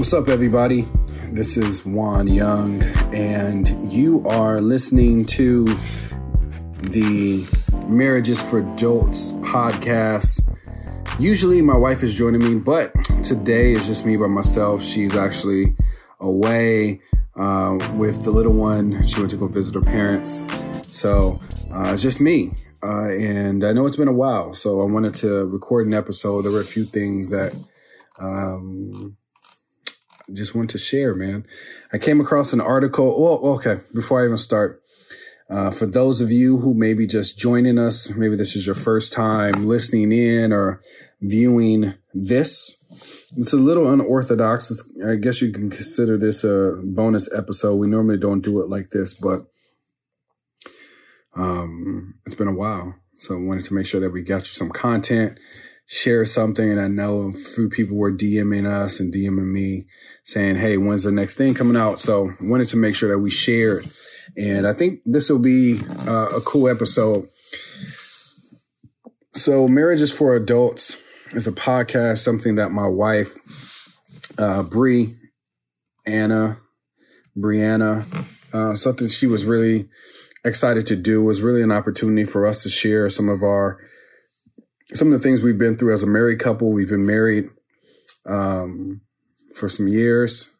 What's up, everybody? This is Juan Young, and you are listening to the Marriages for Adults podcast. Usually, my wife is joining me, but today is just me by myself. She's actually away uh, with the little one. She went to go visit her parents. So uh, it's just me. Uh, and I know it's been a while, so I wanted to record an episode. There were a few things that um, just want to share, man. I came across an article. Well, okay, before I even start, uh, for those of you who may be just joining us, maybe this is your first time listening in or viewing this. It's a little unorthodox. It's, I guess you can consider this a bonus episode. We normally don't do it like this, but um, it's been a while. So I wanted to make sure that we got you some content share something. And I know a few people were DMing us and DMing me saying, Hey, when's the next thing coming out? So wanted to make sure that we share it. And I think this will be uh, a cool episode. So Marriages for Adults is a podcast, something that my wife, uh, Bree, Anna, Brianna, uh, something she was really excited to do was really an opportunity for us to share some of our some of the things we've been through as a married couple. We've been married um, for some years.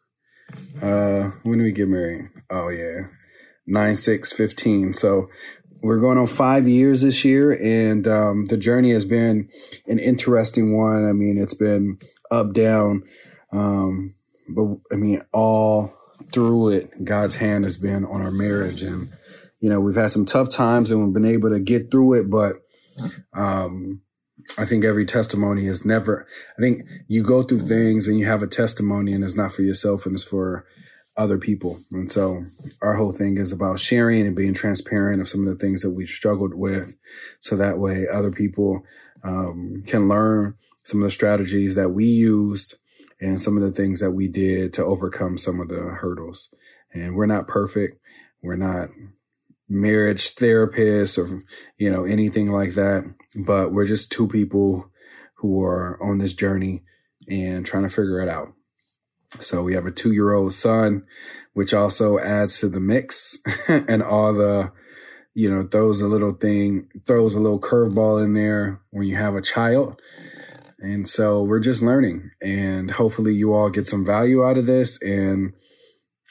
Uh, when did we get married? Oh yeah, nine six fifteen. So we're going on five years this year, and um, the journey has been an interesting one. I mean, it's been up down, um, but I mean, all through it, God's hand has been on our marriage, and you know, we've had some tough times, and we've been able to get through it, but um, I think every testimony is never, I think you go through things and you have a testimony and it's not for yourself and it's for other people. And so our whole thing is about sharing and being transparent of some of the things that we've struggled with. So that way other people um, can learn some of the strategies that we used and some of the things that we did to overcome some of the hurdles. And we're not perfect. We're not marriage therapist or, you know, anything like that but we're just two people who are on this journey and trying to figure it out. So we have a two year old son, which also adds to the mix and all the, you know, throws a little thing, throws a little curveball in there when you have a child. And so we're just learning and hopefully you all get some value out of this and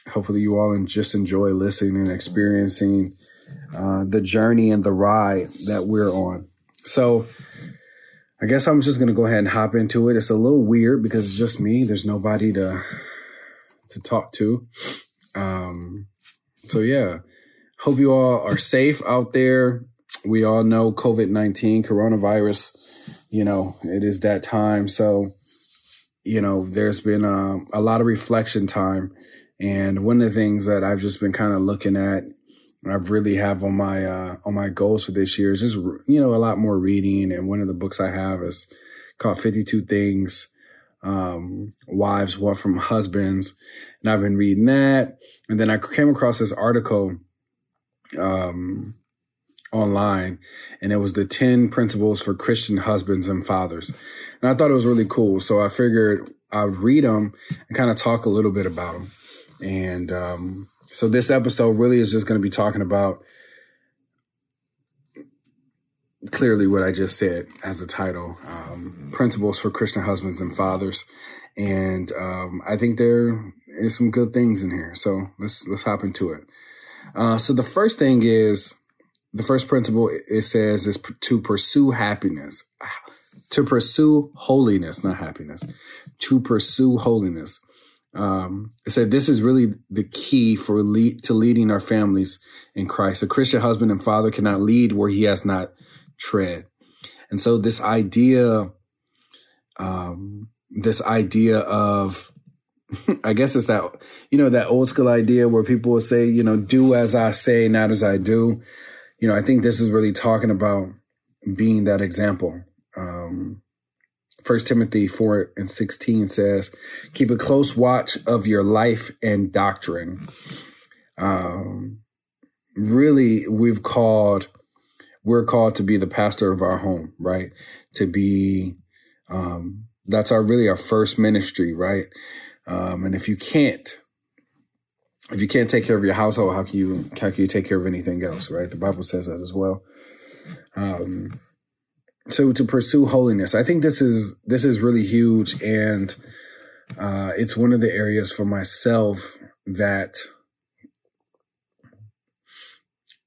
hopefully you all just enjoy listening and experiencing uh, the journey and the ride that we're on. So I guess I'm just gonna go ahead and hop into it. It's a little weird because it's just me. There's nobody to to talk to. Um, so yeah, hope you all are safe out there. We all know COVID nineteen, coronavirus. You know, it is that time. So you know, there's been um, a lot of reflection time, and one of the things that I've just been kind of looking at I really have on my uh, on my goals for this year is just you know a lot more reading. And one of the books I have is called Fifty Two Things um, Wives Want from Husbands, and I've been reading that. And then I came across this article um, online, and it was the ten principles for Christian husbands and fathers. And I thought it was really cool, so I figured I'd read them and kind of talk a little bit about them. And um, so this episode really is just going to be talking about clearly what I just said as a title, um, principles for Christian husbands and fathers. And um, I think there is some good things in here. So let's let's hop into it. Uh, so the first thing is the first principle it says is to pursue happiness, to pursue holiness, not happiness, to pursue holiness. Um, it said this is really the key for lead, to leading our families in Christ. A Christian husband and father cannot lead where he has not tread. And so this idea, um, this idea of, I guess it's that, you know, that old school idea where people will say, you know, do as I say, not as I do. You know, I think this is really talking about being that example. Um, First Timothy 4 and 16 says, keep a close watch of your life and doctrine. Um, really, we've called, we're called to be the pastor of our home, right? To be, um, that's our really our first ministry, right? Um, and if you can't, if you can't take care of your household, how can you how can you take care of anything else, right? The Bible says that as well. Um, so to pursue holiness, I think this is this is really huge, and uh, it's one of the areas for myself that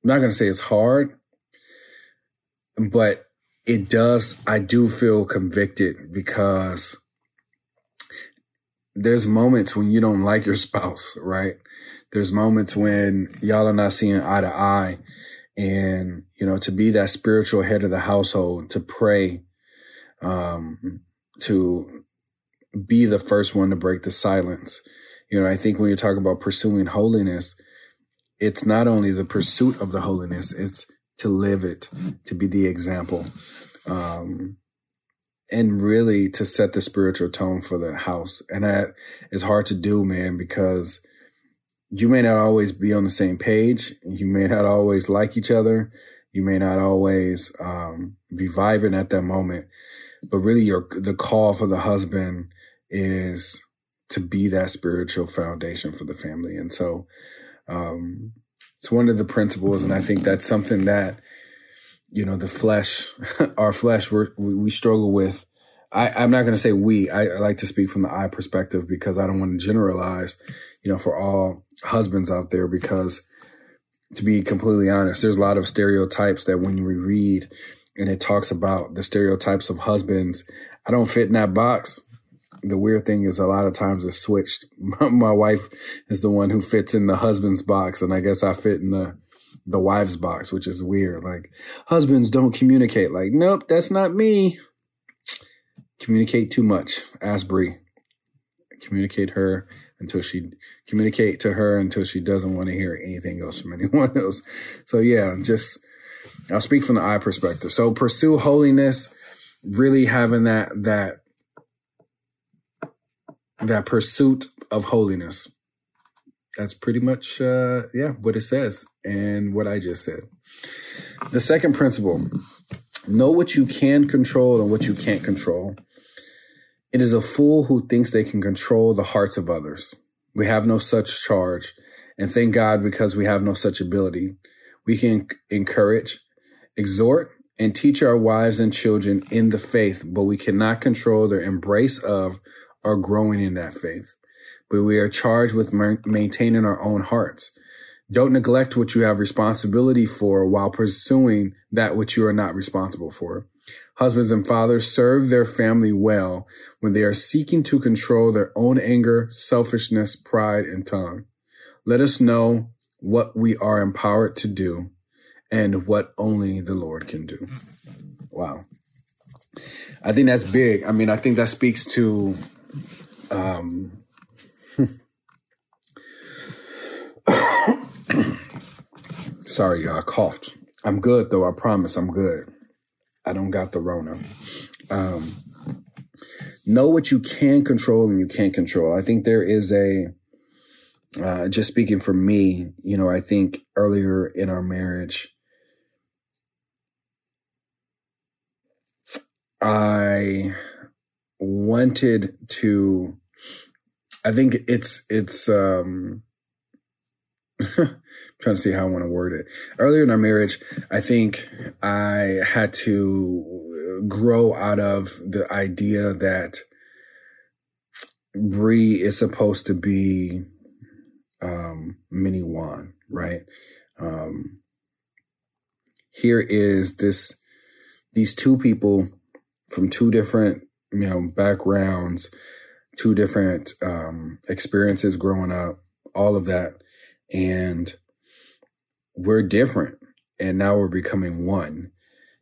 I'm not going to say it's hard, but it does. I do feel convicted because there's moments when you don't like your spouse, right? There's moments when y'all are not seeing eye to eye. And, you know, to be that spiritual head of the household, to pray, um, to be the first one to break the silence. You know, I think when you're talking about pursuing holiness, it's not only the pursuit of the holiness, it's to live it, to be the example. Um, and really to set the spiritual tone for the house. And that is hard to do, man, because you may not always be on the same page. You may not always like each other. You may not always um, be vibing at that moment. But really, your the call for the husband is to be that spiritual foundation for the family. And so, um, it's one of the principles, and I think that's something that you know the flesh, our flesh, we we struggle with. I, am not going to say we. I, I like to speak from the I perspective because I don't want to generalize, you know, for all husbands out there. Because to be completely honest, there's a lot of stereotypes that when you read and it talks about the stereotypes of husbands, I don't fit in that box the weird thing is a lot of times it's switched. My, wife is the one who fits in the husband's box, and I guess I fit in the the wife's box, which is weird. Like husbands don't communicate. Like, nope, that's not me. Communicate too much. Bree. Communicate her until she communicate to her until she doesn't want to hear anything else from anyone else. So yeah, just I'll speak from the I perspective. So pursue holiness, really having that that that pursuit of holiness. That's pretty much, uh, yeah, what it says and what I just said. The second principle know what you can control and what you can't control. It is a fool who thinks they can control the hearts of others. We have no such charge, and thank God because we have no such ability. We can encourage, exhort, and teach our wives and children in the faith, but we cannot control their embrace of or growing in that faith, but we are charged with maintaining our own hearts. Don't neglect what you have responsibility for while pursuing that which you are not responsible for. Husbands and fathers serve their family well when they are seeking to control their own anger, selfishness, pride, and tongue. Let us know what we are empowered to do and what only the Lord can do. Wow. I think that's big. I mean, I think that speaks to um, sorry, I coughed. I'm good though. I promise I'm good. I don't got the Rona. Um, know what you can control and you can't control. I think there is a, uh, just speaking for me, you know, I think earlier in our marriage, I wanted to I think it's it's um trying to see how I want to word it. Earlier in our marriage, I think I had to grow out of the idea that Bree is supposed to be um mini Juan, right? Um here is this these two people from two different you know, backgrounds, two different um, experiences growing up, all of that. And we're different. And now we're becoming one.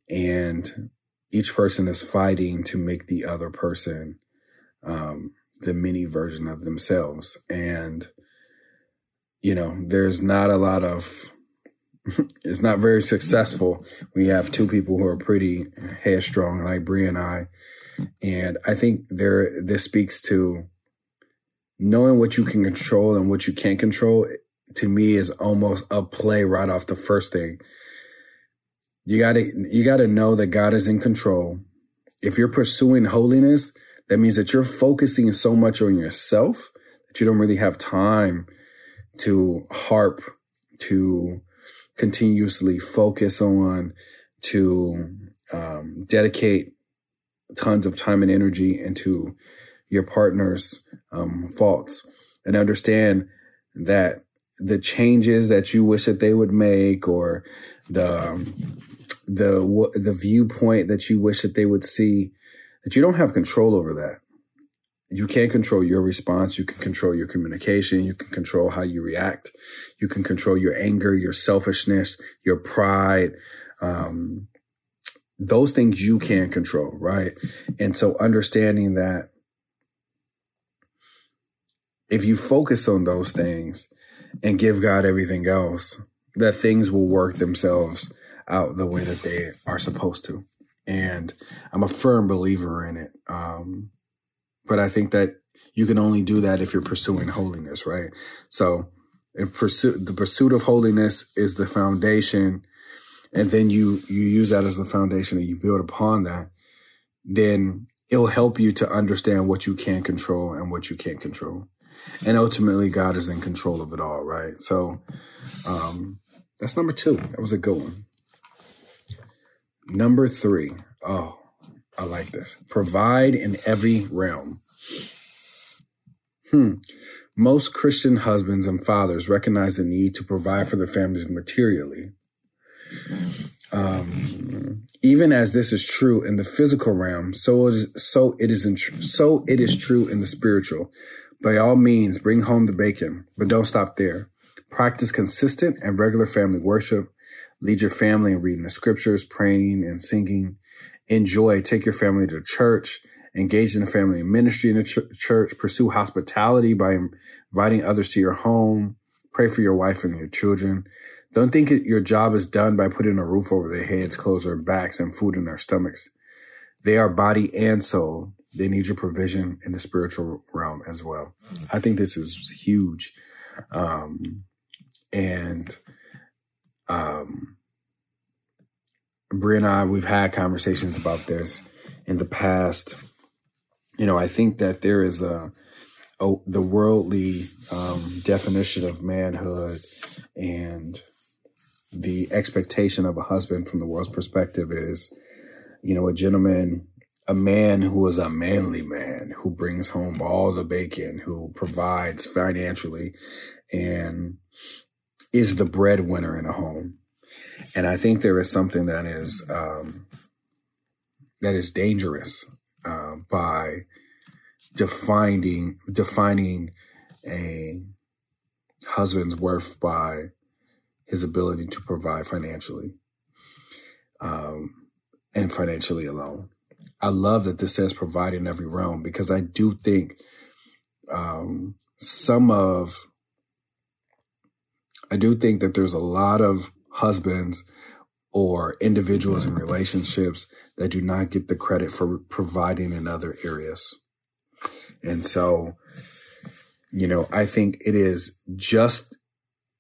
And each person is fighting to make the other person um, the mini version of themselves. And, you know, there's not a lot of, it's not very successful. We have two people who are pretty headstrong, like Bree and I, and I think there this speaks to knowing what you can control and what you can't control to me is almost a play right off the first thing. You got to you got to know that God is in control. If you're pursuing holiness, that means that you're focusing so much on yourself that you don't really have time to harp, to continuously focus on, to um, dedicate tons of time and energy into your partner's um, faults and understand that the changes that you wish that they would make or the um, the the viewpoint that you wish that they would see that you don't have control over that. You can't control your response. You can control your communication. You can control how you react. You can control your anger your selfishness your pride um, those things you can't control right? And so understanding that if you focus on those things and give god everything else that things will work themselves out the way that they are supposed to and i'm a firm believer in it um, but I think that you can only do that if you're pursuing holiness, right? So if pursuit the pursuit of holiness is the foundation, and then you you use that as the foundation and you build upon that, then it'll help you to understand what you can control and what you can't control. And ultimately God is in control of it all, right? So um that's number two. That was a good one. Number three. Oh, I like this. Provide in every realm. Hmm. Most Christian husbands and fathers recognize the need to provide for their families materially. Um, even as this is true in the physical realm, so it is, so it is in, so it is true in the spiritual. By all means, bring home the bacon, but don't stop there. Practice consistent and regular family worship. Lead your family in reading the scriptures, praying and singing enjoy. Take your family to church, engage in the family ministry in the ch- church, pursue hospitality by inviting others to your home, pray for your wife and your children. Don't think your job is done by putting a roof over their heads, clothes their backs, and food in their stomachs. They are body and soul. They need your provision in the spiritual realm as well. I think this is huge. Um, and um, Bree and I, we've had conversations about this in the past. You know, I think that there is a, a the worldly um, definition of manhood and the expectation of a husband from the world's perspective is, you know, a gentleman, a man who is a manly man who brings home all the bacon, who provides financially, and is the breadwinner in a home and I think there is something that is um, that is dangerous uh, by defining defining a husband's worth by his ability to provide financially um, and financially alone. I love that this says provide in every realm because I do think um, some of I do think that there's a lot of husbands or individuals in relationships that do not get the credit for providing in other areas. And so, you know, I think it is just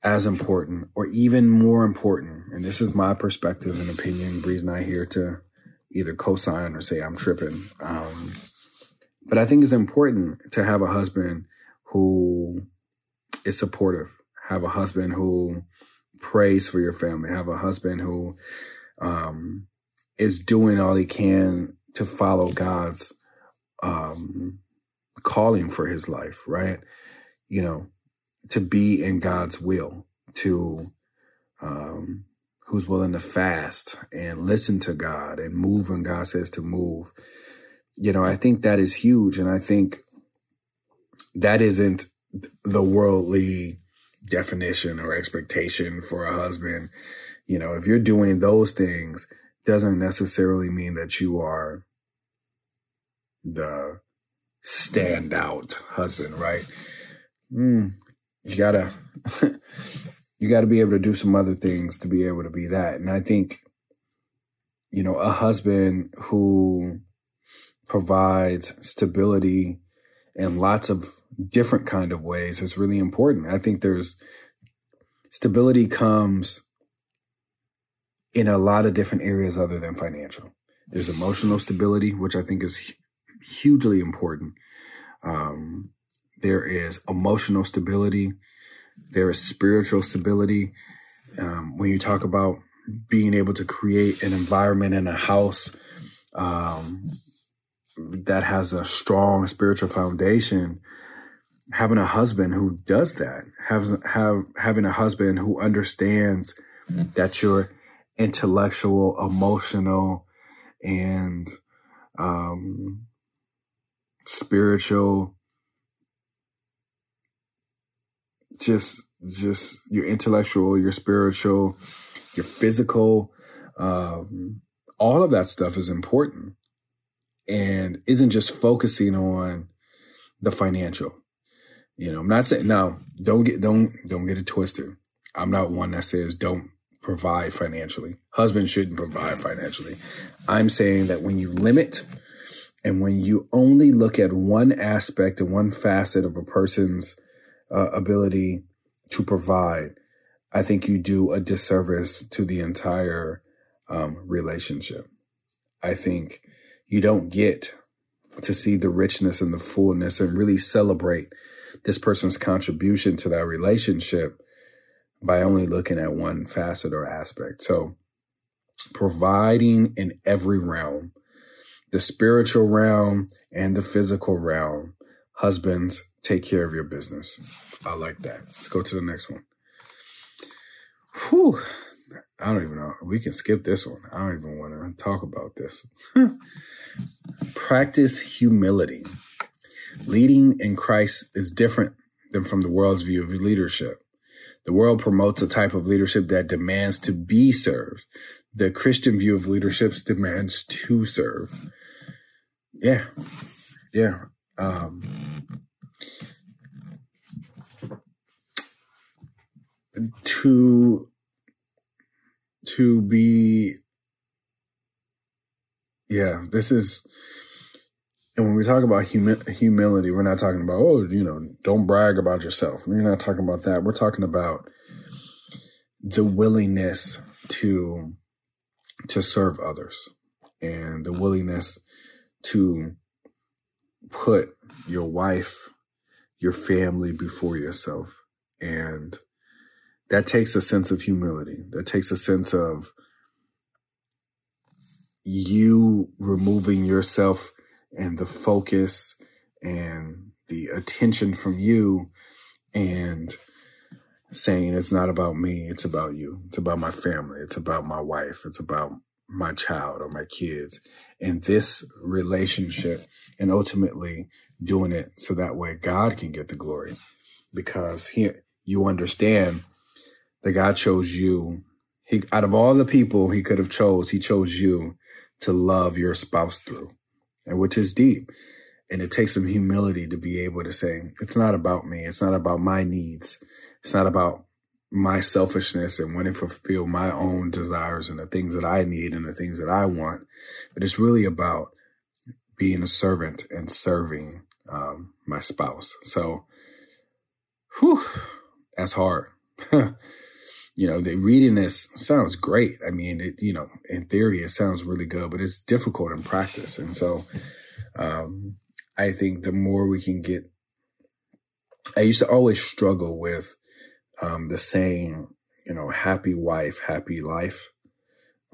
as important or even more important. And this is my perspective and opinion. Bree's not here to either co-sign or say I'm tripping. Um, but I think it's important to have a husband who is supportive, have a husband who prays for your family. Have a husband who um, is doing all he can to follow God's um, calling for his life, right? You know, to be in God's will, to um, who's willing to fast and listen to God and move when God says to move. You know, I think that is huge. And I think that isn't the worldly definition or expectation for a husband. You know, if you're doing those things, doesn't necessarily mean that you are the standout husband, right? Mm, you gotta you gotta be able to do some other things to be able to be that. And I think, you know, a husband who provides stability in lots of different kind of ways is really important. I think there's stability comes in a lot of different areas other than financial. There's emotional stability, which I think is hugely important. Um, there is emotional stability, there is spiritual stability. Um, when you talk about being able to create an environment in a house um, that has a strong spiritual foundation, having a husband who does that, have, have having a husband who understands that you're intellectual, emotional, and um, spiritual, just just your intellectual, your spiritual, your physical, um, all of that stuff is important, and isn't just focusing on the financial. You know, I'm not saying now. Don't get don't don't get it twisted. I'm not one that says don't provide financially. Husband shouldn't provide financially. I'm saying that when you limit and when you only look at one aspect and one facet of a person's uh, ability to provide, I think you do a disservice to the entire um, relationship. I think you don't get to see the richness and the fullness and really celebrate this person's contribution to that relationship by only looking at one facet or aspect. So, providing in every realm, the spiritual realm and the physical realm, husbands, take care of your business. I like that. Let's go to the next one. Whew. I don't even know. We can skip this one. I don't even want to talk about this. Practice humility. Leading in Christ is different than from the world's view of leadership. The world promotes a type of leadership that demands to be served. The Christian view of leadership demands to serve. Yeah. Yeah. Um, to to be yeah this is and when we talk about humi- humility, we're not talking about, oh, you know, don't brag about yourself. We're not talking about that. We're talking about the willingness to to serve others and the willingness to put your wife, your family before yourself. And that takes a sense of humility. That takes a sense of you removing yourself and the focus and the attention from you and saying it's not about me, it's about you. It's about my family. It's about my wife. It's about my child or my kids and this relationship and ultimately doing it so that way God can get the glory because he you understand that God chose you. He out of all the people he could have chose, he chose you to love your spouse through and which is deep. And it takes some humility to be able to say, it's not about me. It's not about my needs. It's not about my selfishness and wanting to fulfill my own desires and the things that I need and the things that I want. But it's really about being a servant and serving um, my spouse. So, whew, that's hard. you know, the reading this sounds great. I mean, it, you know, in theory, it sounds really good, but it's difficult in practice. And so, um, I think the more we can get, I used to always struggle with, um, the saying, you know, happy wife, happy life.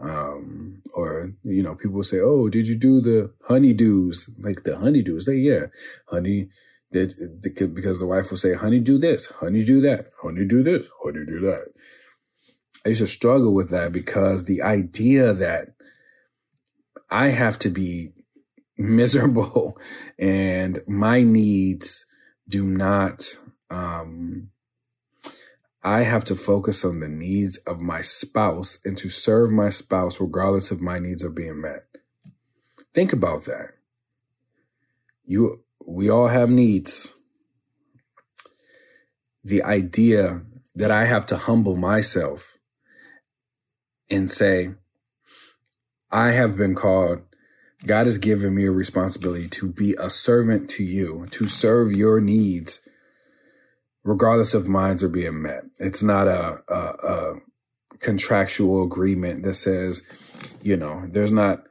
Um, or, you know, people say, Oh, did you do the honeydews? Like the honeydews? They, yeah, honey, that because the wife will say, honey, do this, honey, do that, honey, do this, honey, do that. I used to struggle with that because the idea that I have to be miserable and my needs do not, um, I have to focus on the needs of my spouse and to serve my spouse regardless if my needs are being met. Think about that. You, we all have needs. The idea that I have to humble myself and say, I have been called, God has given me a responsibility to be a servant to you, to serve your needs, regardless of minds are being met. It's not a, a, a contractual agreement that says, you know, there's not,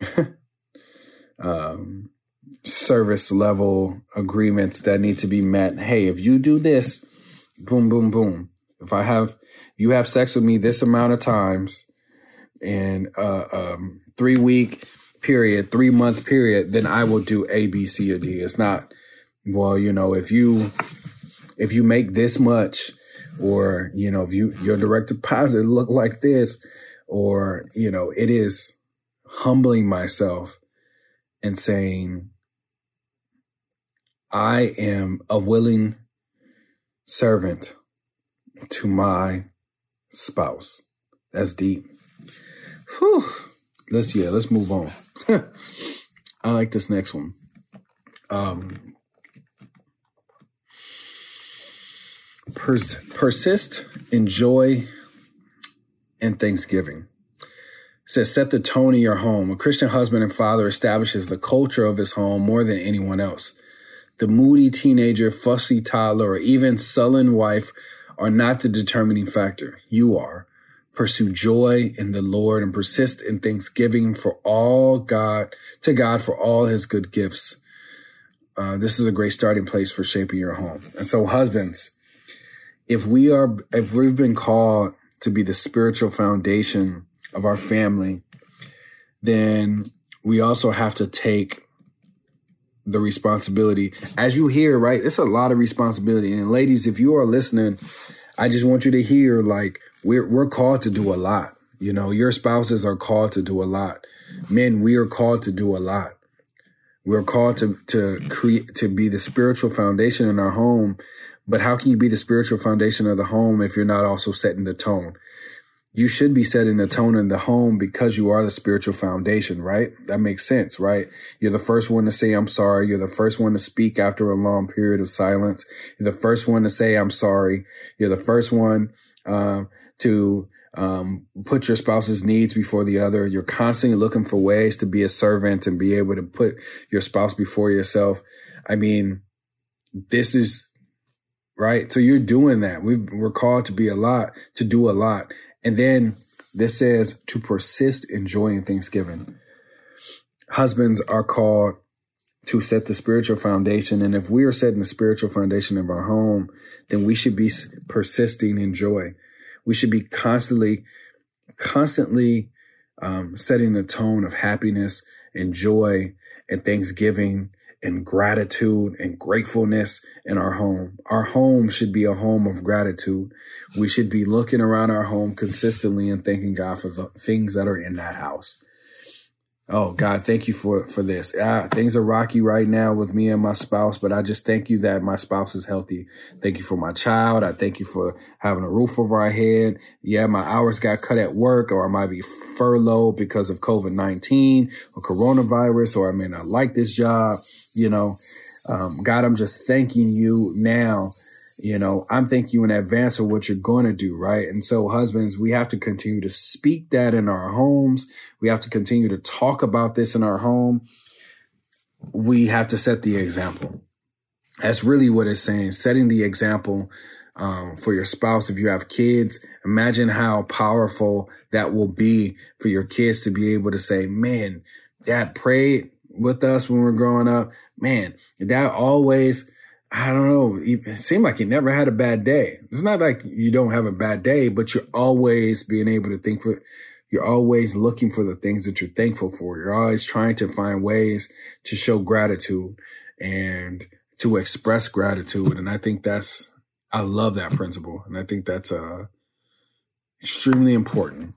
um, service level agreements that need to be met. Hey, if you do this, boom, boom, boom. If I have, you have sex with me this amount of times in a um, three week period, three month period, then I will do A, B, C, or D. It's not, well, you know, if you, if you make this much, or, you know, if you, your direct deposit look like this, or, you know, it is humbling myself and saying, I am a willing servant to my spouse. That's deep. Whew. Let's yeah, let's move on. I like this next one. Um, pers- persist, enjoy, and Thanksgiving. It says, set the tone in your home. A Christian husband and father establishes the culture of his home more than anyone else. The moody teenager, fussy toddler, or even sullen wife are not the determining factor. You are. Pursue joy in the Lord and persist in thanksgiving for all God, to God for all his good gifts. Uh, this is a great starting place for shaping your home. And so, husbands, if we are, if we've been called to be the spiritual foundation of our family, then we also have to take the responsibility. As you hear, right? It's a lot of responsibility. And ladies, if you are listening, I just want you to hear like we're we're called to do a lot. You know, your spouses are called to do a lot. Men, we are called to do a lot. We're called to to create to be the spiritual foundation in our home. But how can you be the spiritual foundation of the home if you're not also setting the tone? you should be setting the tone in the home because you are the spiritual foundation, right? That makes sense, right? You're the first one to say, I'm sorry. You're the first one to speak after a long period of silence. You're the first one to say, I'm sorry. You're the first one, uh, to, um, put your spouse's needs before the other. You're constantly looking for ways to be a servant and be able to put your spouse before yourself. I mean, this is, right? So you're doing that. we are called to be a lot, to do a lot. And then this says to persist in joy and Thanksgiving. Husbands are called to set the spiritual foundation. And if we are setting the spiritual foundation of our home, then we should be persisting in joy. We should be constantly, constantly um, setting the tone of happiness and joy and thanksgiving and gratitude and gratefulness in our home. Our home should be a home of gratitude. We should be looking around our home consistently and thanking God for the things that are in that house. Oh God, thank you for for this. Ah, things are rocky right now with me and my spouse, but I just thank you that my spouse is healthy. Thank you for my child. I thank you for having a roof over our head. Yeah, my hours got cut at work, or I might be furloughed because of COVID nineteen or coronavirus, or I may not like this job. You know, um, God, I'm just thanking you now. You know, I'm thinking in advance of what you're going to do, right? And so, husbands, we have to continue to speak that in our homes. We have to continue to talk about this in our home. We have to set the example. That's really what it's saying, setting the example um, for your spouse. If you have kids, imagine how powerful that will be for your kids to be able to say, man, dad prayed with us when we are growing up, man, dad always, I don't know, it seemed like he never had a bad day. It's not like you don't have a bad day, but you're always being able to think for, you're always looking for the things that you're thankful for. You're always trying to find ways to show gratitude and to express gratitude. And I think that's, I love that principle. And I think that's, uh, extremely important.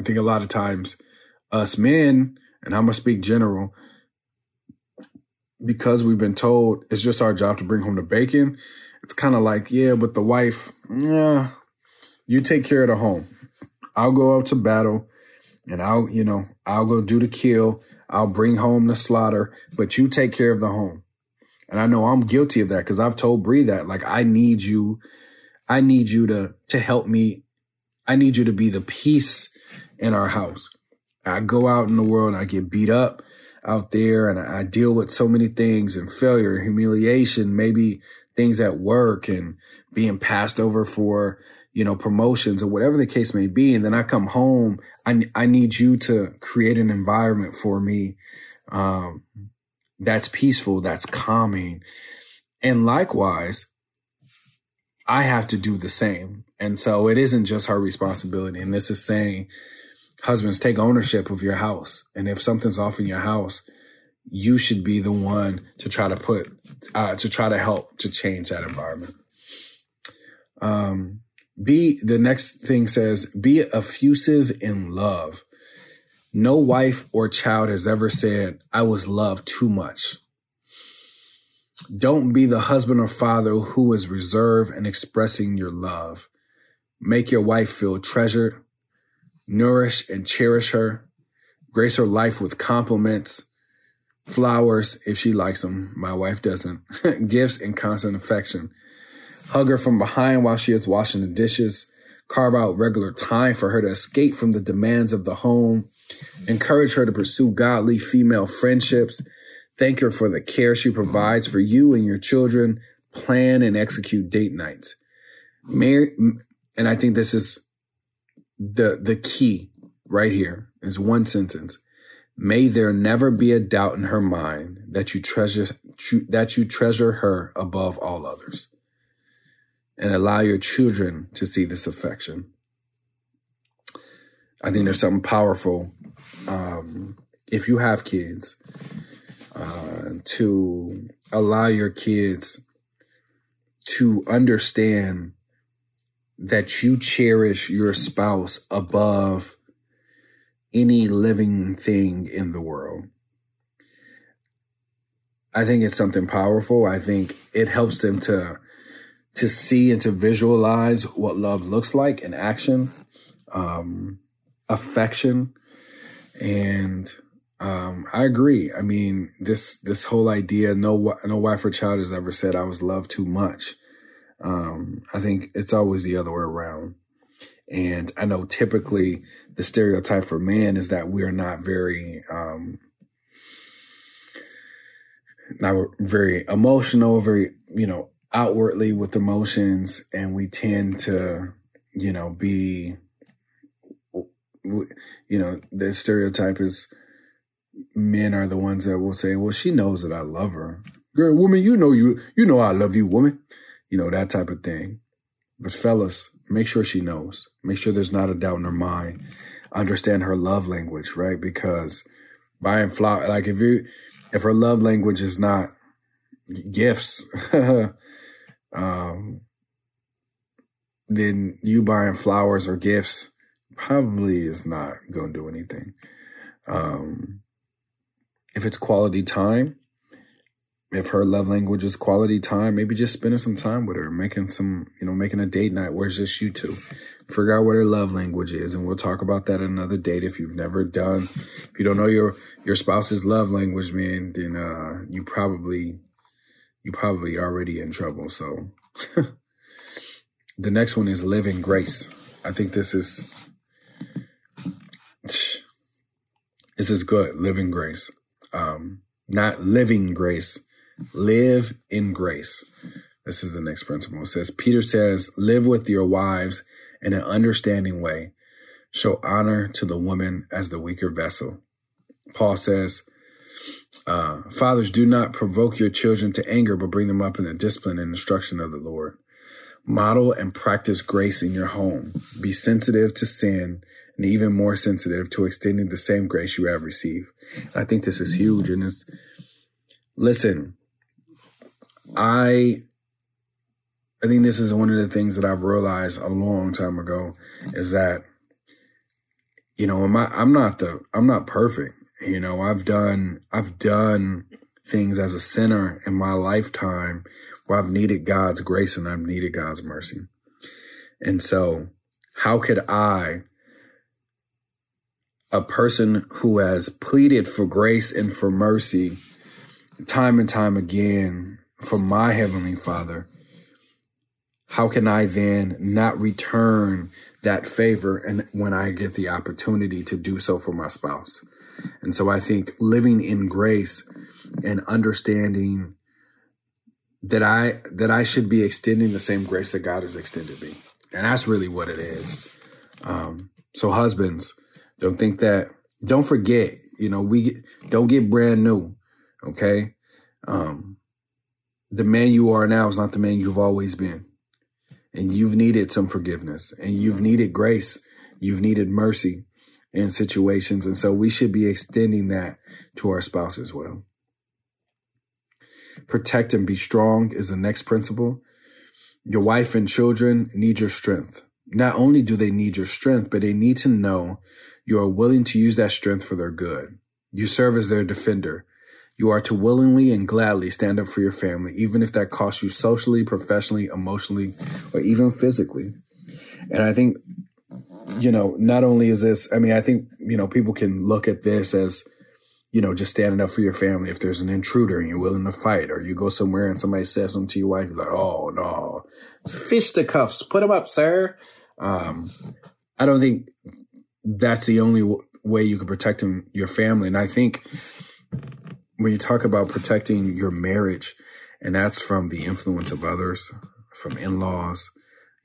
I think a lot of times us men, and I'm going to speak general, because we've been told it's just our job to bring home the bacon, it's kind of like, yeah, but the wife, yeah, you take care of the home. I'll go out to battle and I'll, you know, I'll go do the kill. I'll bring home the slaughter, but you take care of the home. And I know I'm guilty of that because I've told Bree that, like, I need you, I need you to, to help me. I need you to be the peace in our house. I go out in the world and I get beat up out there and I deal with so many things and failure, humiliation, maybe things at work and being passed over for, you know, promotions or whatever the case may be. And then I come home. I, I need you to create an environment for me, um, that's peaceful, that's calming. And likewise, I have to do the same. And so it isn't just her responsibility. And this is saying, husbands, take ownership of your house. And if something's off in your house, you should be the one to try to put, uh, to try to help to change that environment. Um, be the next thing says, be effusive in love. No wife or child has ever said, I was loved too much. Don't be the husband or father who is reserved in expressing your love. Make your wife feel treasured, nourish and cherish her, grace her life with compliments, flowers if she likes them. My wife doesn't. Gifts and constant affection. Hug her from behind while she is washing the dishes. Carve out regular time for her to escape from the demands of the home. Encourage her to pursue godly female friendships. Thank her for the care she provides for you and your children. Plan and execute date nights. Mary, and I think this is the the key right here is one sentence. May there never be a doubt in her mind that you treasure that you treasure her above all others. And allow your children to see this affection. I think there's something powerful um, if you have kids uh, to allow your kids to understand that you cherish your spouse above any living thing in the world. I think it's something powerful. I think it helps them to to see and to visualize what love looks like in action, um, affection, and um, I agree. I mean, this this whole idea, no no wife or child has ever said I was loved too much. Um, I think it's always the other way around. And I know typically the stereotype for men is that we are not very, um, not very emotional, very, you know, outwardly with emotions. And we tend to, you know, be, you know, the stereotype is men are the ones that will say, well, she knows that I love her. Girl, woman, you know, you, you know, I love you, woman, you know, that type of thing. But fellas, make sure she knows. Make sure there's not a doubt in her mind. Understand her love language, right? Because buying flower, like if you, if her love language is not gifts, um, then you buying flowers or gifts probably is not going to do anything. Um, if it's quality time, if her love language is quality time, maybe just spending some time with her, making some, you know, making a date night where it's just you two. Figure out what her love language is, and we'll talk about that another date. If you've never done, if you don't know your your spouse's love language, man, then uh, you probably you probably already in trouble. So, the next one is live in grace. I think this is this is good. Live in grace, um, not living grace Live in grace. This is the next principle. It says, Peter says, live with your wives in an understanding way. Show honor to the woman as the weaker vessel. Paul says, uh, fathers, do not provoke your children to anger, but bring them up in the discipline and instruction of the Lord. Model and practice grace in your home. Be sensitive to sin and even more sensitive to extending the same grace you have received. I think this is huge. And it's, listen, I I think this is one of the things that I've realized a long time ago is that you know, I'm not, I'm not the I'm not perfect. You know, I've done I've done things as a sinner in my lifetime where I've needed God's grace and I've needed God's mercy. And so, how could I a person who has pleaded for grace and for mercy time and time again from my Heavenly Father, how can I then not return that favor and when I get the opportunity to do so for my spouse? And so I think living in grace and understanding that I that I should be extending the same grace that God has extended me. And that's really what it is. Um, so husbands, don't think that don't forget, you know, we don't get brand new Okay. Um, the man you are now is not the man you've always been. And you've needed some forgiveness and you've needed grace. You've needed mercy in situations. And so we should be extending that to our spouse as well. Protect and be strong is the next principle. Your wife and children need your strength. Not only do they need your strength, but they need to know you are willing to use that strength for their good. You serve as their defender. You are to willingly and gladly stand up for your family, even if that costs you socially, professionally, emotionally, or even physically. And I think, you know, not only is this, I mean, I think, you know, people can look at this as, you know, just standing up for your family. If there's an intruder and you're willing to fight, or you go somewhere and somebody says something to your wife, you're like, oh no, fisticuffs, put them up, sir. Um, I don't think that's the only w- way you can protect them, your family. And I think when you talk about protecting your marriage, and that's from the influence of others, from in laws,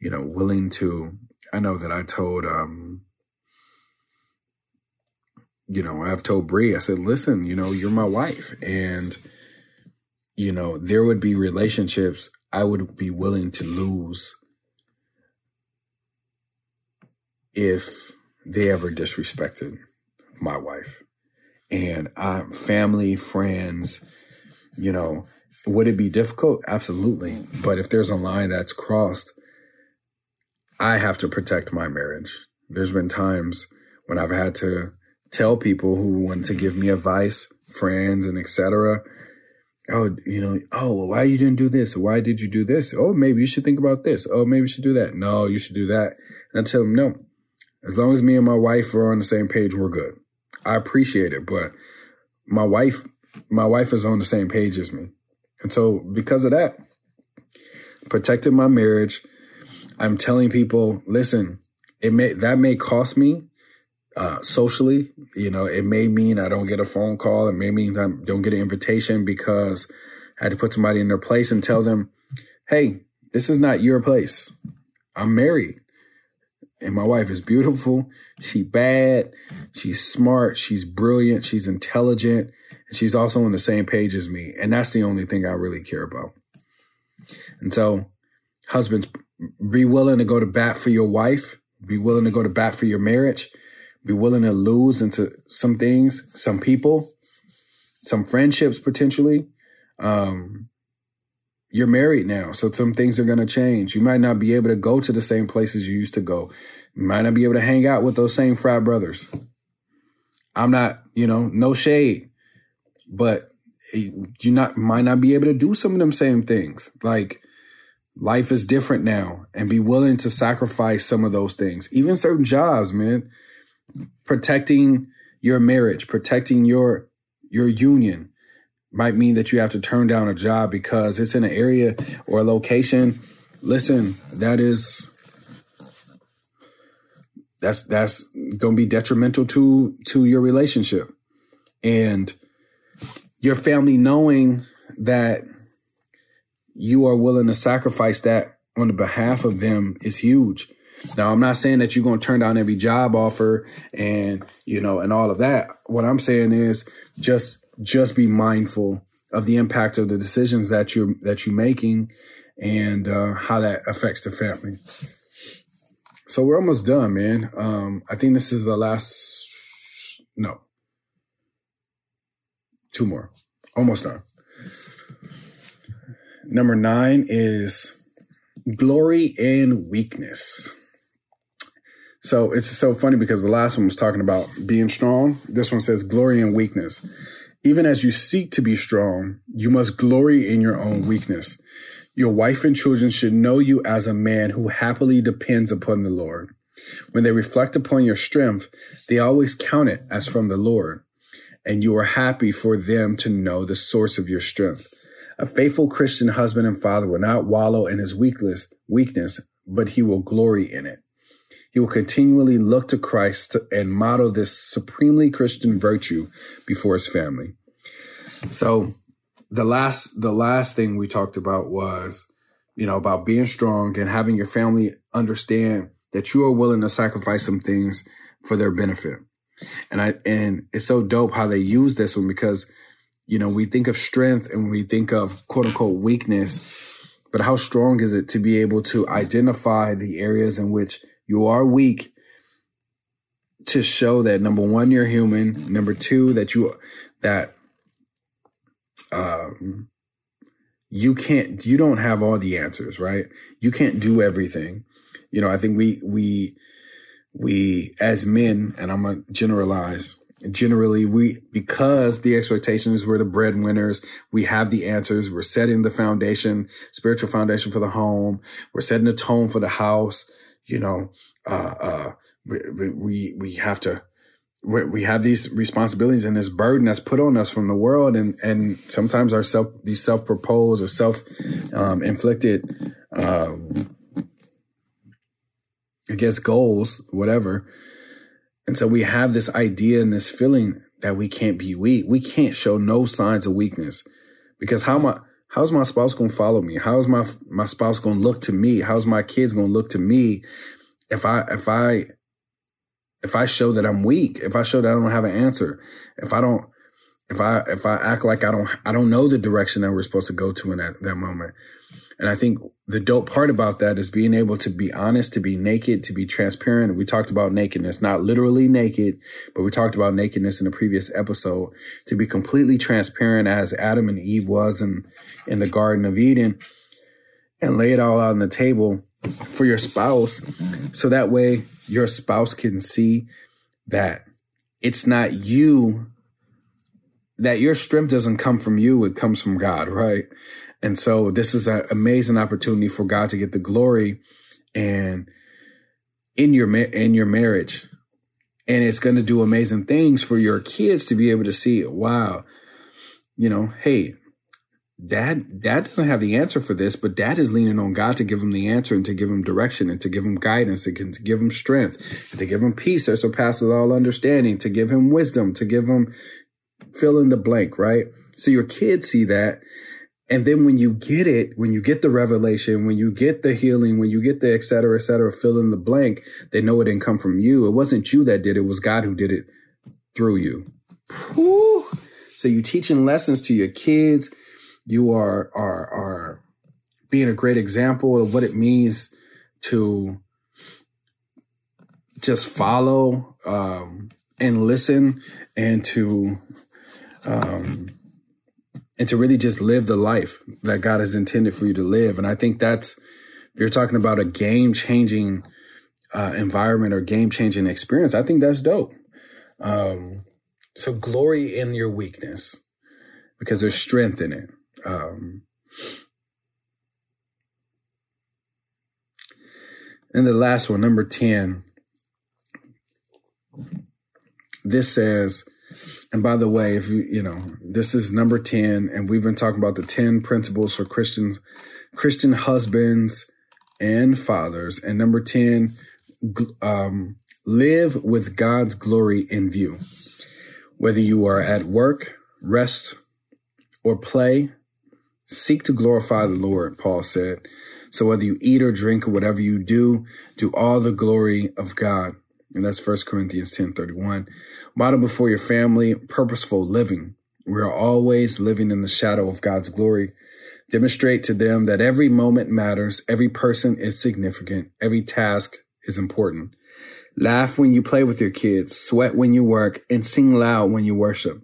you know, willing to. I know that I told, um, you know, I've told Bree, I said, listen, you know, you're my wife. And, you know, there would be relationships I would be willing to lose if they ever disrespected my wife. And I, family, friends, you know, would it be difficult? Absolutely. But if there's a line that's crossed, I have to protect my marriage. There's been times when I've had to tell people who want to give me advice, friends and etc. Oh, you know, oh, well, why you didn't do this? Why did you do this? Oh, maybe you should think about this. Oh, maybe you should do that. No, you should do that. And I tell them, no, as long as me and my wife are on the same page, we're good. I appreciate it, but my wife, my wife is on the same page as me. And so because of that, protecting my marriage, I'm telling people, listen, it may that may cost me uh, socially. You know, it may mean I don't get a phone call. It may mean I don't get an invitation because I had to put somebody in their place and tell them, hey, this is not your place. I'm married and my wife is beautiful. She bad. She's smart. She's brilliant. She's intelligent. And she's also on the same page as me. And that's the only thing I really care about. And so, husbands, be willing to go to bat for your wife. Be willing to go to bat for your marriage. Be willing to lose into some things, some people, some friendships potentially. Um, you're married now, so some things are going to change. You might not be able to go to the same places you used to go. You might not be able to hang out with those same frat brothers. I'm not, you know, no shade, but you not might not be able to do some of them same things. Like life is different now, and be willing to sacrifice some of those things, even certain jobs, man. Protecting your marriage, protecting your your union might mean that you have to turn down a job because it's in an area or a location. Listen, that is that's that's going to be detrimental to to your relationship and your family knowing that you are willing to sacrifice that on the behalf of them is huge. Now, I'm not saying that you're going to turn down every job offer and, you know, and all of that. What I'm saying is just just be mindful of the impact of the decisions that you're that you're making and uh, how that affects the family. So we're almost done, man. Um, I think this is the last. No, two more, almost done. Number nine is glory and weakness. So it's so funny because the last one was talking about being strong. This one says glory and weakness. Even as you seek to be strong, you must glory in your own weakness. Your wife and children should know you as a man who happily depends upon the Lord. When they reflect upon your strength, they always count it as from the Lord, and you are happy for them to know the source of your strength. A faithful Christian husband and father will not wallow in his weakness, weakness, but he will glory in it. He will continually look to Christ and model this supremely Christian virtue before his family. So the last the last thing we talked about was, you know, about being strong and having your family understand that you are willing to sacrifice some things for their benefit. And I and it's so dope how they use this one because you know, we think of strength and we think of quote unquote weakness, but how strong is it to be able to identify the areas in which you are weak to show that number one, you're human. Number two, that you, that, um, you can't, you don't have all the answers, right? You can't do everything. You know, I think we, we, we as men, and I'm gonna generalize, generally we because the expectations we're the breadwinners we have the answers we're setting the foundation spiritual foundation for the home we're setting the tone for the house you know uh uh we we, we have to we, we have these responsibilities and this burden that's put on us from the world and and sometimes our self these self-proposed or self um inflicted um i guess goals whatever and so we have this idea and this feeling that we can't be weak. We can't show no signs of weakness because how my how's my spouse going to follow me? How's my my spouse going to look to me? How's my kids going to look to me if I if I if I show that I'm weak? If I show that I don't have an answer? If I don't if I if I act like I don't I don't know the direction that we're supposed to go to in that that moment. And I think the dope part about that is being able to be honest, to be naked, to be transparent. We talked about nakedness, not literally naked, but we talked about nakedness in the previous episode, to be completely transparent as Adam and Eve was in, in the Garden of Eden and lay it all out on the table for your spouse. So that way your spouse can see that it's not you, that your strength doesn't come from you, it comes from God, right? And so this is an amazing opportunity for God to get the glory and in your in your marriage. And it's going to do amazing things for your kids to be able to see, wow, you know, hey, dad dad doesn't have the answer for this, but dad is leaning on God to give him the answer and to give him direction and to give him guidance and to give him strength and to give him peace that surpasses all understanding, to give him wisdom, to give him fill in the blank, right? So your kids see that and then when you get it, when you get the revelation, when you get the healing, when you get the et cetera, et cetera, fill in the blank, they know it didn't come from you. It wasn't you that did it. It was God who did it through you. Whew. So you're teaching lessons to your kids. You are, are, are being a great example of what it means to just follow, um, and listen and to, um, and to really just live the life that God has intended for you to live. And I think that's, if you're talking about a game changing uh, environment or game changing experience, I think that's dope. Um, so glory in your weakness because there's strength in it. Um, and the last one, number 10, this says, and by the way, if you, you know, this is number 10, and we've been talking about the 10 principles for Christians, Christian husbands and fathers. And number 10, um, live with God's glory in view. Whether you are at work, rest, or play, seek to glorify the Lord, Paul said. So whether you eat or drink or whatever you do, do all the glory of God. And that's 1 Corinthians 10 31. Model before your family purposeful living. We are always living in the shadow of God's glory. Demonstrate to them that every moment matters, every person is significant, every task is important. Laugh when you play with your kids, sweat when you work, and sing loud when you worship.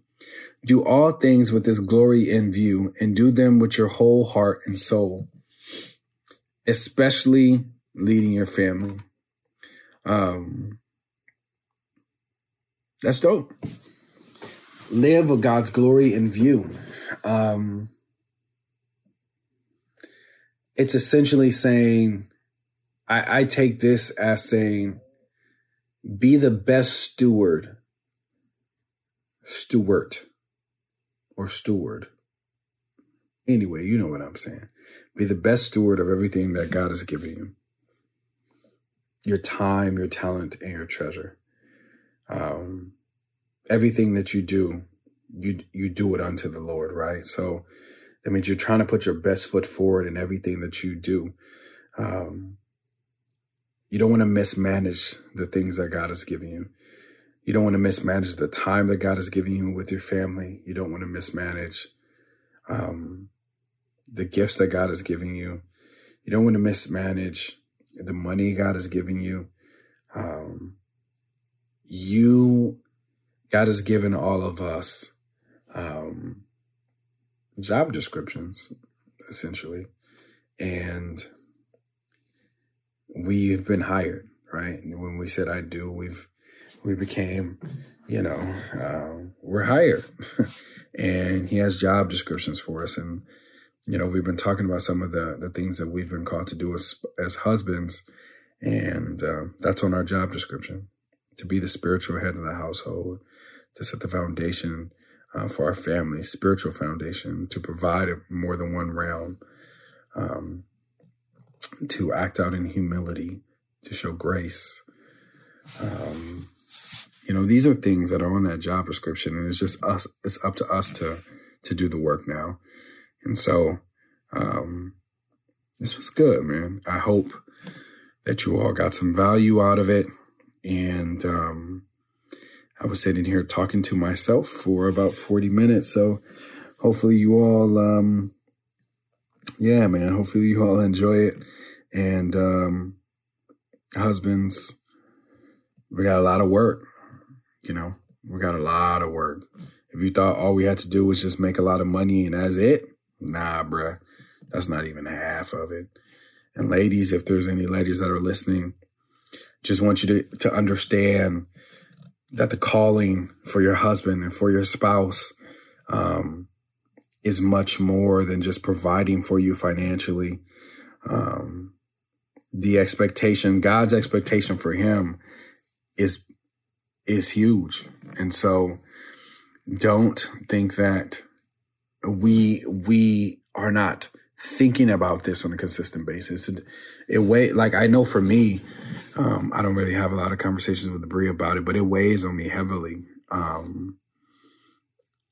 Do all things with this glory in view, and do them with your whole heart and soul, especially leading your family. Um, that's dope. Live with God's glory in view. Um, it's essentially saying, I, I take this as saying, be the best steward, steward, or steward. Anyway, you know what I'm saying. Be the best steward of everything that God has given you your time, your talent, and your treasure um, everything that you do, you you do it unto the Lord, right? So that means you're trying to put your best foot forward in everything that you do. Um, you don't want to mismanage the things that God has given you. You don't want to mismanage the time that God has given you with your family. You don't want to mismanage um, the gifts that God has given you. You don't want to mismanage the money God has given you. Um, you, God has given all of us um, job descriptions, essentially. And we've been hired, right? And when we said I do, we've we became, you know, uh, we're hired. and he has job descriptions for us. And, you know, we've been talking about some of the, the things that we've been called to do as, as husbands. And uh, that's on our job description to be the spiritual head of the household, to set the foundation uh, for our family, spiritual foundation, to provide more than one realm, um, to act out in humility, to show grace. Um, you know, these are things that are on that job description, and it's just us. It's up to us to to do the work now. And so, um, this was good, man. I hope that you all got some value out of it. And um, I was sitting here talking to myself for about 40 minutes. So hopefully you all, um, yeah, man, hopefully you all enjoy it. And um, husbands, we got a lot of work. You know, we got a lot of work. If you thought all we had to do was just make a lot of money and that's it, nah, bruh. That's not even half of it. And ladies, if there's any ladies that are listening, just want you to, to understand that the calling for your husband and for your spouse um, is much more than just providing for you financially. Um, the expectation, God's expectation for him is is huge. And so don't think that we we are not thinking about this on a consistent basis. It, it weigh like I know for me, um, I don't really have a lot of conversations with Bree about it, but it weighs on me heavily. Um,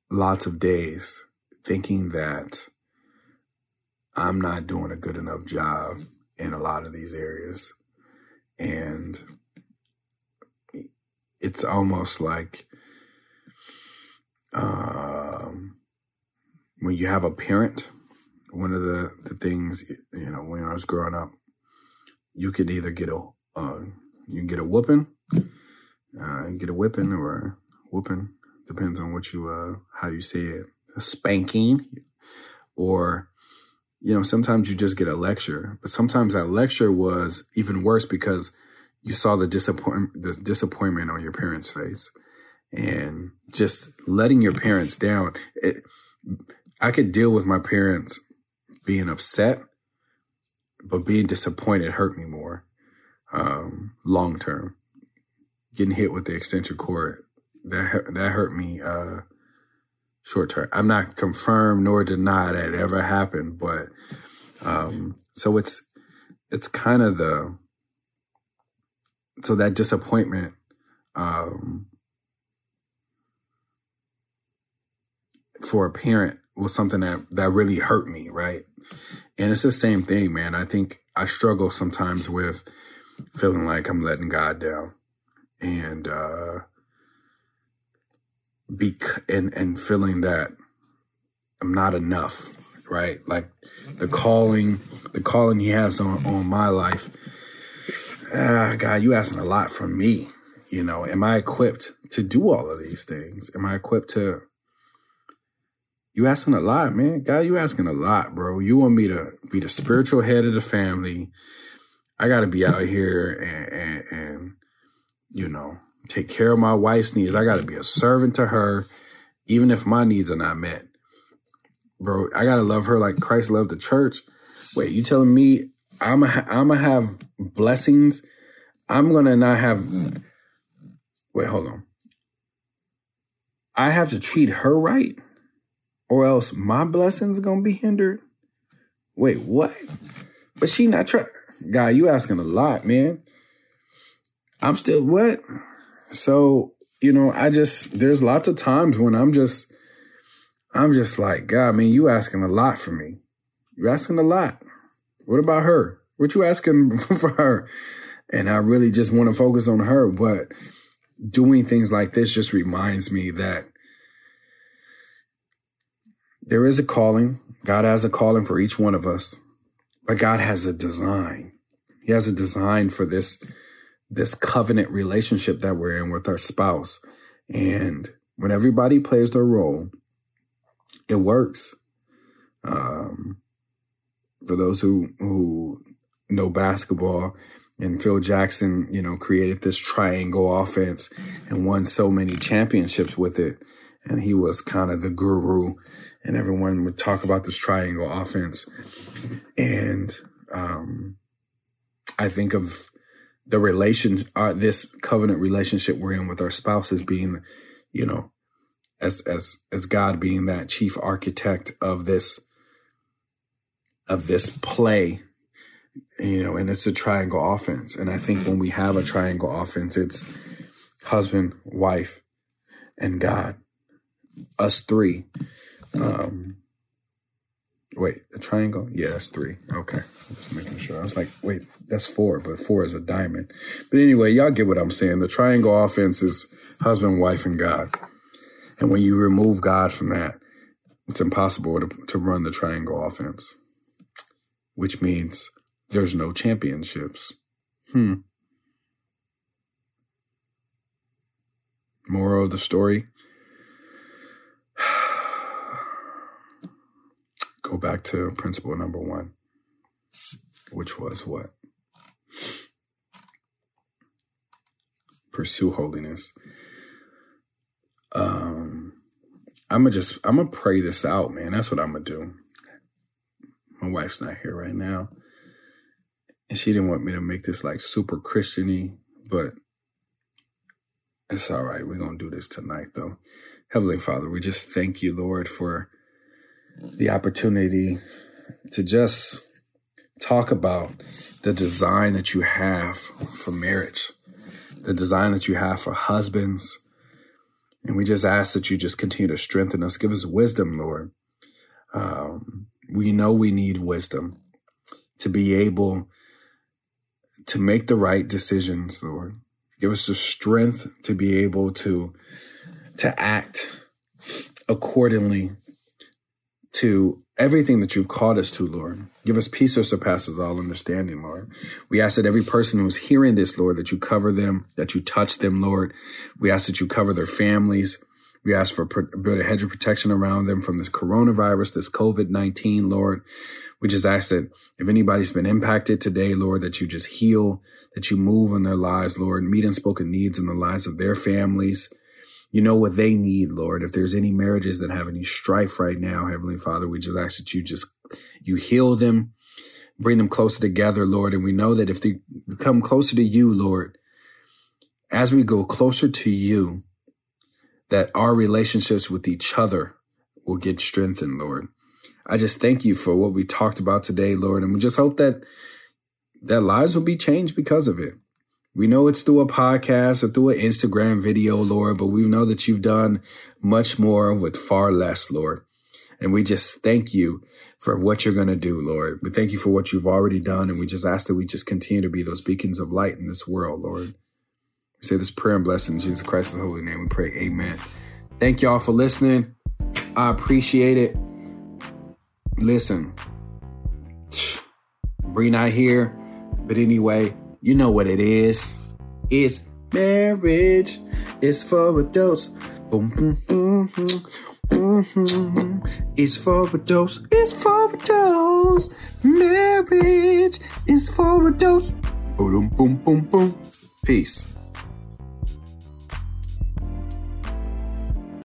lots of days thinking that I'm not doing a good enough job in a lot of these areas, and it's almost like um, when you have a parent one of the, the things you know when I was growing up, you could either get a uh, you can get a whooping, uh, get a whipping or whooping depends on what you uh how you say it, a spanking, or you know sometimes you just get a lecture, but sometimes that lecture was even worse because you saw the disappointment the disappointment on your parents' face, and just letting your parents down. It, I could deal with my parents being upset, but being disappointed hurt me more um, long term. Getting hit with the extension cord that that hurt me uh, short term. I'm not confirmed nor deny that it ever happened, but um, so it's it's kind of the so that disappointment um, for a parent was something that that really hurt me, right? And it's the same thing, man. I think I struggle sometimes with feeling like I'm letting God down and uh be and and feeling that I'm not enough, right? Like the calling, the calling he has on on my life. Ah, God, you asking a lot from me. You know, am I equipped to do all of these things? Am I equipped to you asking a lot, man. God, you asking a lot, bro. You want me to be the spiritual head of the family. I got to be out here and, and, and, you know, take care of my wife's needs. I got to be a servant to her, even if my needs are not met. Bro, I got to love her like Christ loved the church. Wait, you telling me I'm going to have blessings? I'm going to not have. Wait, hold on. I have to treat her right? Or else my blessings gonna be hindered. Wait, what? But she not trying. Guy, you asking a lot, man. I'm still what? So you know, I just there's lots of times when I'm just I'm just like, God, man, you asking a lot for me. You asking a lot. What about her? What you asking for her? And I really just want to focus on her, but doing things like this just reminds me that there is a calling. God has a calling for each one of us, but God has a design. He has a design for this this covenant relationship that we're in with our spouse. And when everybody plays their role, it works. Um, for those who who know basketball, and Phil Jackson, you know, created this triangle offense and won so many championships with it. And he was kind of the guru, and everyone would talk about this triangle offense. And um, I think of the relation, uh, this covenant relationship we're in with our spouses being, you know, as as as God being that chief architect of this of this play, you know, and it's a triangle offense. And I think when we have a triangle offense, it's husband, wife, and God, us three. Um, wait, a triangle? Yeah, that's three. Okay, just making sure. I was like, wait, that's four, but four is a diamond. But anyway, y'all get what I'm saying. The triangle offense is husband, wife, and God. And when you remove God from that, it's impossible to, to run the triangle offense which means there's no championships. Hmm. Moral of the story go back to principle number one, which was what? Pursue holiness. Um, I'm gonna just I'm gonna pray this out, man. That's what I'm gonna do. My wife's not here right now. And she didn't want me to make this like super Christiany, but it's all right. We're to do this tonight, though. Heavenly Father, we just thank you, Lord, for the opportunity to just talk about the design that you have for marriage, the design that you have for husbands. And we just ask that you just continue to strengthen us. Give us wisdom, Lord. Um, we know we need wisdom to be able to make the right decisions, Lord. Give us the strength to be able to to act accordingly to everything that you've called us to, Lord. Give us peace that surpasses all understanding, Lord. We ask that every person who's hearing this, Lord, that you cover them, that you touch them, Lord. We ask that you cover their families. We ask for build a hedge of protection around them from this coronavirus, this COVID 19, Lord. We just ask that if anybody's been impacted today, Lord, that you just heal, that you move in their lives, Lord, meet unspoken needs in the lives of their families. You know what they need, Lord. If there's any marriages that have any strife right now, Heavenly Father, we just ask that you just, you heal them, bring them closer together, Lord. And we know that if they come closer to you, Lord, as we go closer to you, that our relationships with each other will get strengthened, Lord. I just thank you for what we talked about today, Lord, and we just hope that that lives will be changed because of it. We know it's through a podcast or through an Instagram video, Lord, but we know that you've done much more with far less, Lord. And we just thank you for what you're going to do, Lord. We thank you for what you've already done. And we just ask that we just continue to be those beacons of light in this world, Lord. We say this prayer and blessing in Jesus Christ's holy name. We pray, Amen. Thank y'all for listening. I appreciate it. Listen, Bree not here, but anyway, you know what it is. It's marriage. It's for adults. Boom, boom, boom, boom. Mm-hmm. It's for adults. It's for adults. Marriage is for adults. Boom, boom, boom, boom. Peace.